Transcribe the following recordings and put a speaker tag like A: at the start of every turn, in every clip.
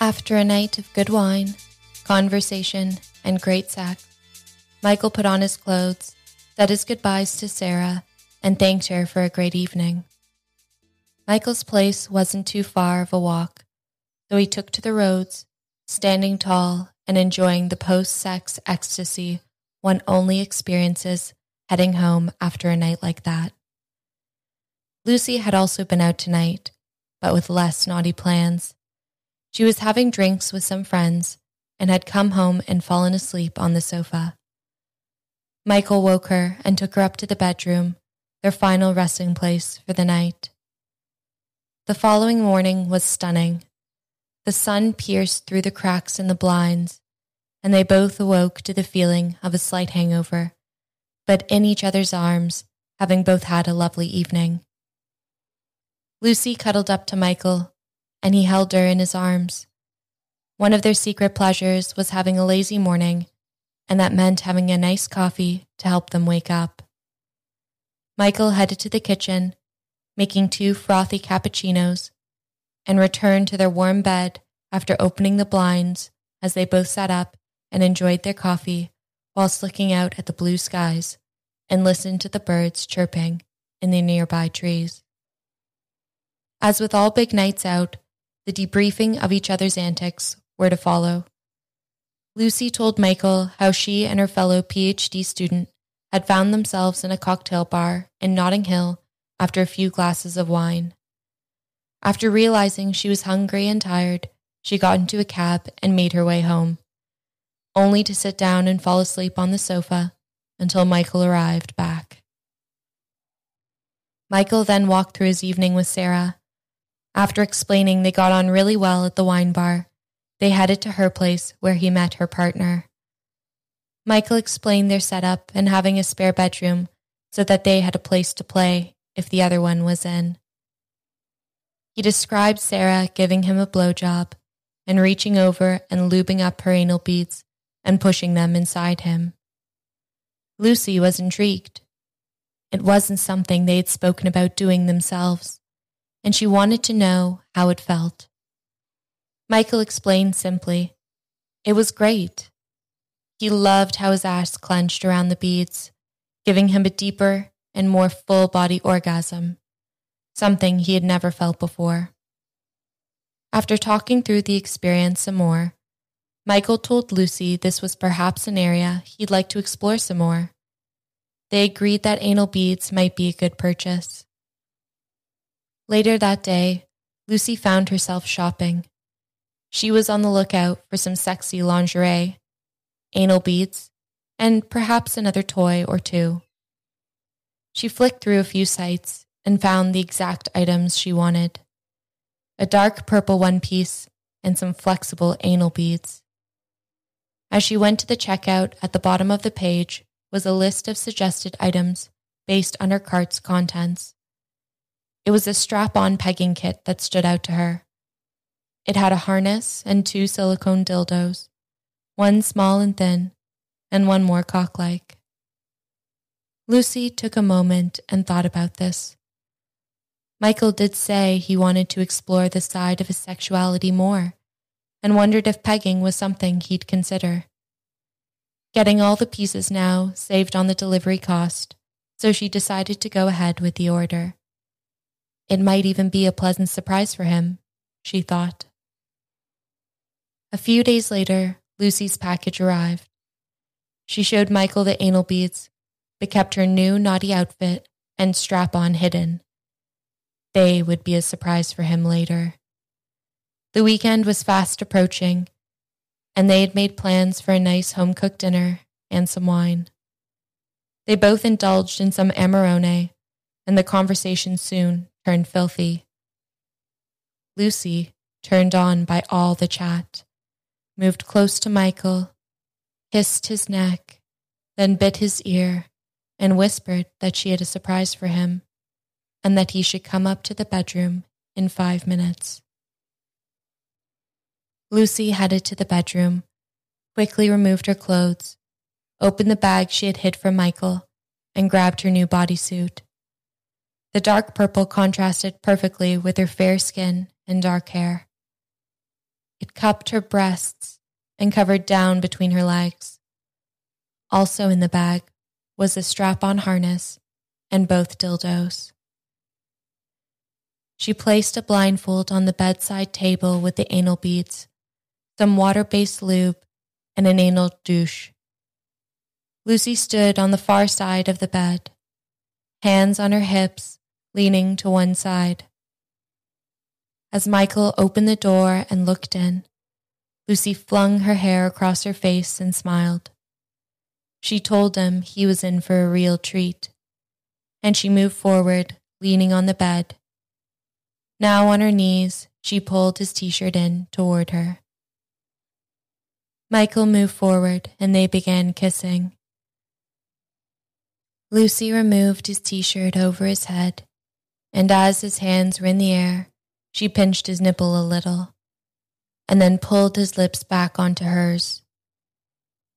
A: After a night of good wine, conversation, and great sex, Michael put on his clothes, said his goodbyes to Sarah, and thanked her for a great evening. Michael's place wasn't too far of a walk, so he took to the roads, standing tall and enjoying the post sex ecstasy one only experiences heading home after a night like that. Lucy had also been out tonight, but with less naughty plans. She was having drinks with some friends and had come home and fallen asleep on the sofa. Michael woke her and took her up to the bedroom, their final resting place for the night. The following morning was stunning. The sun pierced through the cracks in the blinds, and they both awoke to the feeling of a slight hangover, but in each other's arms, having both had a lovely evening. Lucy cuddled up to Michael, and he held her in his arms. One of their secret pleasures was having a lazy morning, and that meant having a nice coffee to help them wake up. Michael headed to the kitchen, making two frothy cappuccinos, and returned to their warm bed after opening the blinds as they both sat up and enjoyed their coffee whilst looking out at the blue skies and listened to the birds chirping in the nearby trees. As with all big nights out, the debriefing of each other's antics were to follow. Lucy told Michael how she and her fellow PhD student had found themselves in a cocktail bar in Notting Hill after a few glasses of wine. After realizing she was hungry and tired, she got into a cab and made her way home only to sit down and fall asleep on the sofa until Michael arrived back. Michael then walked through his evening with Sarah. After explaining they got on really well at the wine bar, they headed to her place where he met her partner. Michael explained their setup and having a spare bedroom so that they had a place to play if the other one was in. He described Sarah giving him a blowjob and reaching over and lubing up her anal beads and pushing them inside him. Lucy was intrigued. It wasn't something they had spoken about doing themselves, and she wanted to know how it felt. Michael explained simply, It was great. He loved how his ass clenched around the beads, giving him a deeper and more full body orgasm, something he had never felt before. After talking through the experience some more, Michael told Lucy this was perhaps an area he'd like to explore some more. They agreed that anal beads might be a good purchase. Later that day, Lucy found herself shopping. She was on the lookout for some sexy lingerie, anal beads, and perhaps another toy or two. She flicked through a few sites and found the exact items she wanted a dark purple one piece and some flexible anal beads. As she went to the checkout, at the bottom of the page was a list of suggested items based on her cart's contents. It was a strap on pegging kit that stood out to her. It had a harness and two silicone dildos, one small and thin, and one more cock like. Lucy took a moment and thought about this. Michael did say he wanted to explore the side of his sexuality more and wondered if pegging was something he'd consider. Getting all the pieces now saved on the delivery cost, so she decided to go ahead with the order. It might even be a pleasant surprise for him, she thought. A few days later, Lucy's package arrived. She showed Michael the anal beads, but kept her new naughty outfit and strap on hidden. They would be a surprise for him later. The weekend was fast approaching, and they had made plans for a nice home cooked dinner and some wine. They both indulged in some Amarone, and the conversation soon turned filthy. Lucy, turned on by all the chat, moved close to Michael, kissed his neck, then bit his ear, and whispered that she had a surprise for him and that he should come up to the bedroom in five minutes. Lucy headed to the bedroom, quickly removed her clothes, opened the bag she had hid from Michael, and grabbed her new bodysuit. The dark purple contrasted perfectly with her fair skin and dark hair. It cupped her breasts and covered down between her legs. Also in the bag was a strap on harness and both dildos. She placed a blindfold on the bedside table with the anal beads, some water based lube, and an anal douche. Lucy stood on the far side of the bed, hands on her hips, leaning to one side. As Michael opened the door and looked in, Lucy flung her hair across her face and smiled. She told him he was in for a real treat, and she moved forward, leaning on the bed. Now on her knees, she pulled his t shirt in toward her. Michael moved forward and they began kissing. Lucy removed his t shirt over his head, and as his hands were in the air, she pinched his nipple a little, and then pulled his lips back onto hers.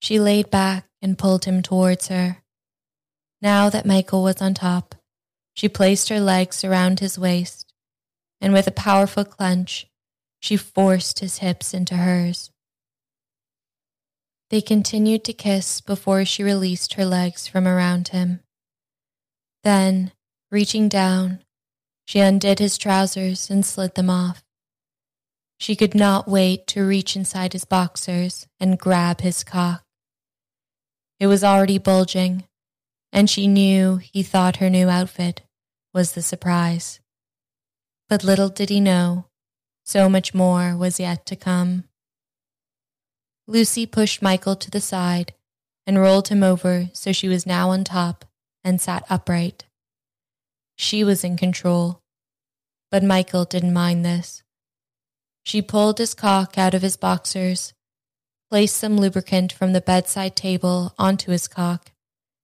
A: She laid back and pulled him towards her. Now that Michael was on top, she placed her legs around his waist, and with a powerful clench, she forced his hips into hers. They continued to kiss before she released her legs from around him. Then, reaching down, she undid his trousers and slid them off. She could not wait to reach inside his boxers and grab his cock. It was already bulging, and she knew he thought her new outfit was the surprise. But little did he know, so much more was yet to come. Lucy pushed Michael to the side and rolled him over so she was now on top and sat upright. She was in control, but Michael didn't mind this. She pulled his cock out of his boxers, placed some lubricant from the bedside table onto his cock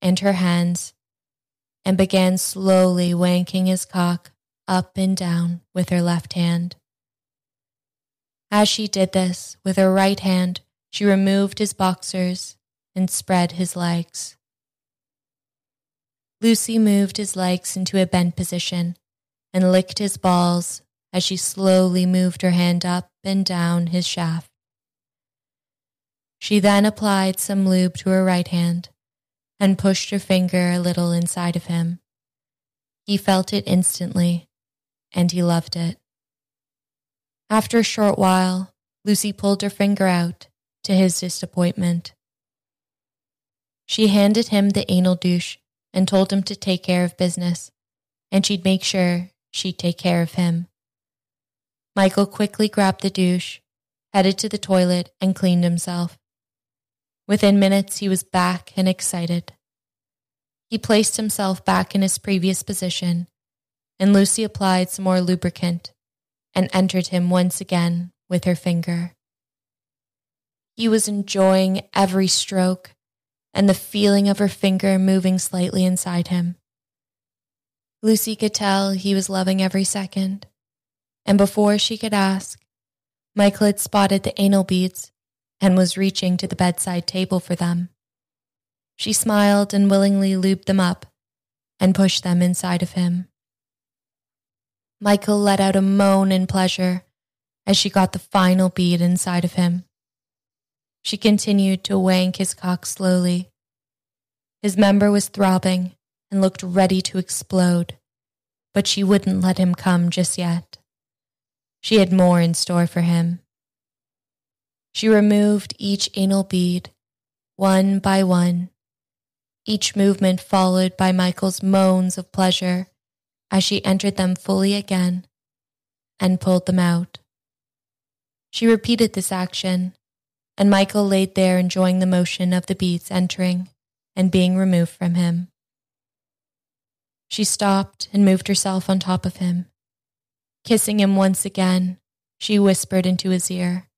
A: and her hands, and began slowly wanking his cock up and down with her left hand. As she did this with her right hand, she removed his boxers and spread his legs. Lucy moved his legs into a bent position and licked his balls as she slowly moved her hand up and down his shaft. She then applied some lube to her right hand and pushed her finger a little inside of him. He felt it instantly, and he loved it. After a short while, Lucy pulled her finger out to his disappointment. She handed him the anal douche and told him to take care of business, and she'd make sure she'd take care of him. Michael quickly grabbed the douche, headed to the toilet, and cleaned himself. Within minutes, he was back and excited. He placed himself back in his previous position, and Lucy applied some more lubricant and entered him once again with her finger. He was enjoying every stroke and the feeling of her finger moving slightly inside him. Lucy could tell he was loving every second, and before she could ask, Michael had spotted the anal beads and was reaching to the bedside table for them. She smiled and willingly lubed them up and pushed them inside of him. Michael let out a moan in pleasure as she got the final bead inside of him. She continued to wank his cock slowly. His member was throbbing and looked ready to explode, but she wouldn't let him come just yet. She had more in store for him. She removed each anal bead, one by one, each movement followed by Michael's moans of pleasure as she entered them fully again and pulled them out. She repeated this action and Michael laid there enjoying the motion of the beads entering and being removed from him. She stopped and moved herself on top of him. Kissing him once again, she whispered into his ear,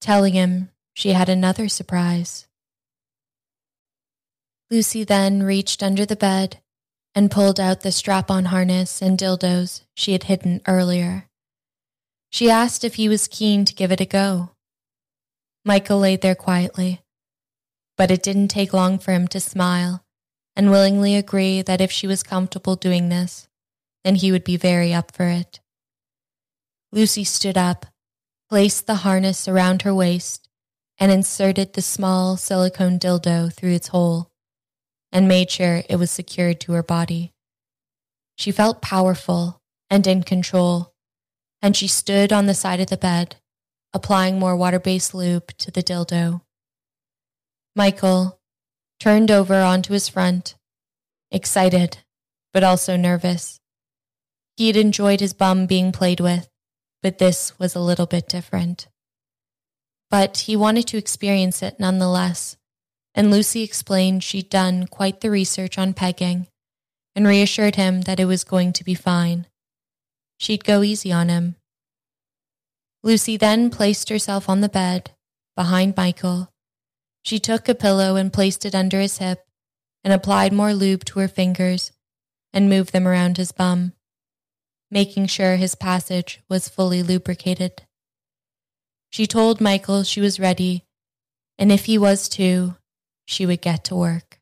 A: telling him she had another surprise. Lucy then reached under the bed and pulled out the strap on harness and dildos she had hidden earlier. She asked if he was keen to give it a go. Michael laid there quietly, but it didn't take long for him to smile and willingly agree that if she was comfortable doing this, then he would be very up for it. Lucy stood up, placed the harness around her waist, and inserted the small silicone dildo through its hole, and made sure it was secured to her body. She felt powerful and in control, and she stood on the side of the bed, applying more water based lube to the dildo. Michael turned over onto his front, excited, but also nervous. He had enjoyed his bum being played with, but this was a little bit different. But he wanted to experience it nonetheless, and Lucy explained she'd done quite the research on pegging and reassured him that it was going to be fine. She'd go easy on him. Lucy then placed herself on the bed, behind Michael. She took a pillow and placed it under his hip and applied more lube to her fingers and moved them around his bum, making sure his passage was fully lubricated. She told Michael she was ready, and if he was too, she would get to work.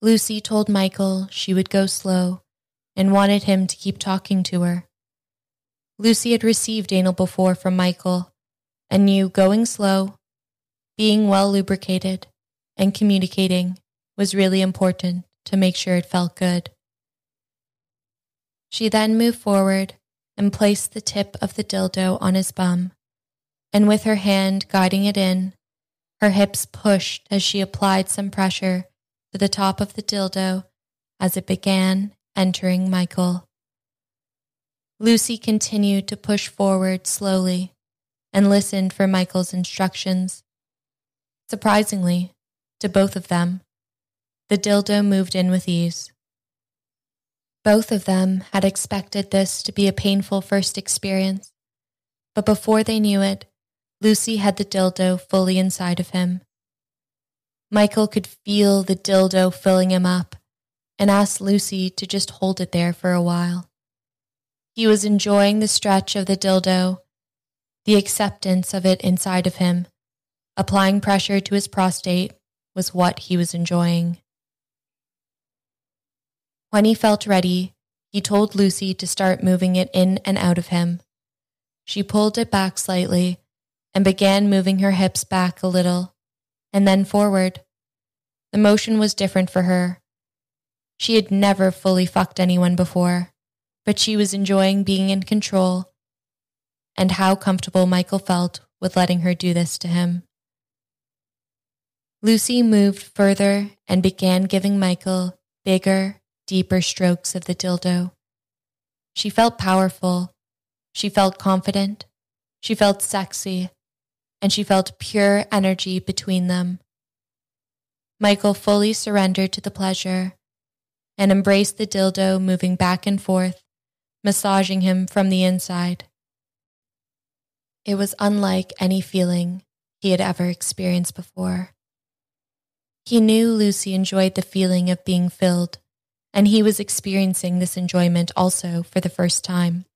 A: Lucy told Michael she would go slow and wanted him to keep talking to her. Lucy had received anal before from Michael and knew going slow, being well lubricated, and communicating was really important to make sure it felt good. She then moved forward and placed the tip of the dildo on his bum, and with her hand guiding it in, her hips pushed as she applied some pressure to the top of the dildo as it began entering Michael. Lucy continued to push forward slowly and listened for Michael's instructions. Surprisingly, to both of them, the dildo moved in with ease. Both of them had expected this to be a painful first experience, but before they knew it, Lucy had the dildo fully inside of him. Michael could feel the dildo filling him up and asked Lucy to just hold it there for a while. He was enjoying the stretch of the dildo, the acceptance of it inside of him. Applying pressure to his prostate was what he was enjoying. When he felt ready, he told Lucy to start moving it in and out of him. She pulled it back slightly and began moving her hips back a little and then forward. The motion was different for her. She had never fully fucked anyone before, but she was enjoying being in control and how comfortable Michael felt with letting her do this to him. Lucy moved further and began giving Michael bigger deeper strokes of the dildo. She felt powerful. She felt confident. She felt sexy. And she felt pure energy between them. Michael fully surrendered to the pleasure and embraced the dildo, moving back and forth, massaging him from the inside. It was unlike any feeling he had ever experienced before. He knew Lucy enjoyed the feeling of being filled and he was experiencing this enjoyment also for the first time.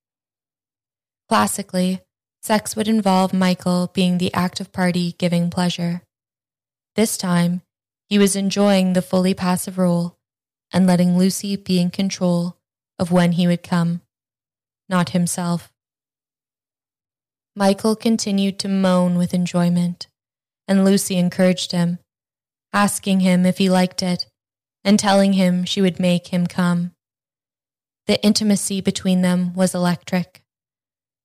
A: Classically, sex would involve Michael being the active party giving pleasure. This time, he was enjoying the fully passive role and letting Lucy be in control of when he would come, not himself. Michael continued to moan with enjoyment, and Lucy encouraged him, asking him if he liked it and telling him she would make him come. The intimacy between them was electric.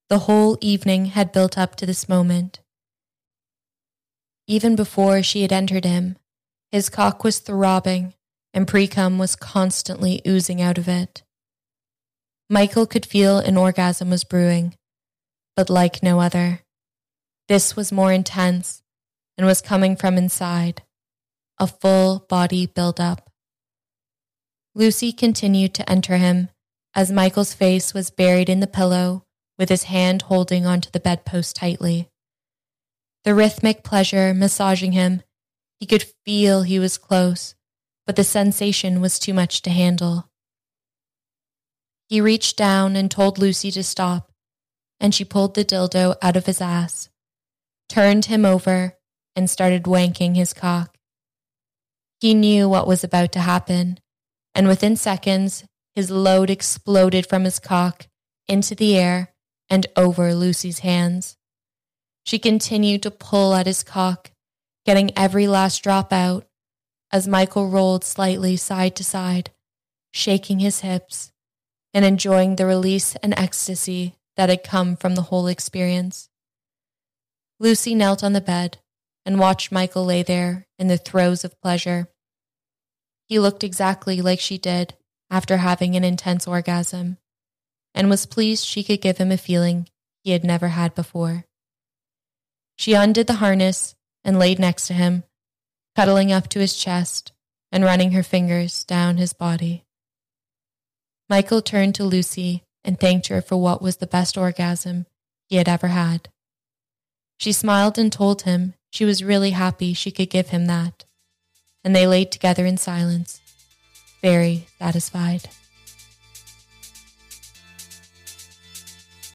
A: The whole evening had built up to this moment. Even before she had entered him, his cock was throbbing and precum was constantly oozing out of it. Michael could feel an orgasm was brewing, but like no other. This was more intense and was coming from inside, a full body build-up. Lucy continued to enter him as Michael's face was buried in the pillow with his hand holding onto the bedpost tightly. The rhythmic pleasure massaging him, he could feel he was close, but the sensation was too much to handle. He reached down and told Lucy to stop, and she pulled the dildo out of his ass, turned him over, and started wanking his cock. He knew what was about to happen and within seconds, his load exploded from his cock into the air and over Lucy's hands. She continued to pull at his cock, getting every last drop out as Michael rolled slightly side to side, shaking his hips and enjoying the release and ecstasy that had come from the whole experience. Lucy knelt on the bed and watched Michael lay there in the throes of pleasure. He looked exactly like she did after having an intense orgasm and was pleased she could give him a feeling he had never had before. She undid the harness and laid next to him, cuddling up to his chest and running her fingers down his body. Michael turned to Lucy and thanked her for what was the best orgasm he had ever had. She smiled and told him she was really happy she could give him that, and they laid together in silence, very satisfied.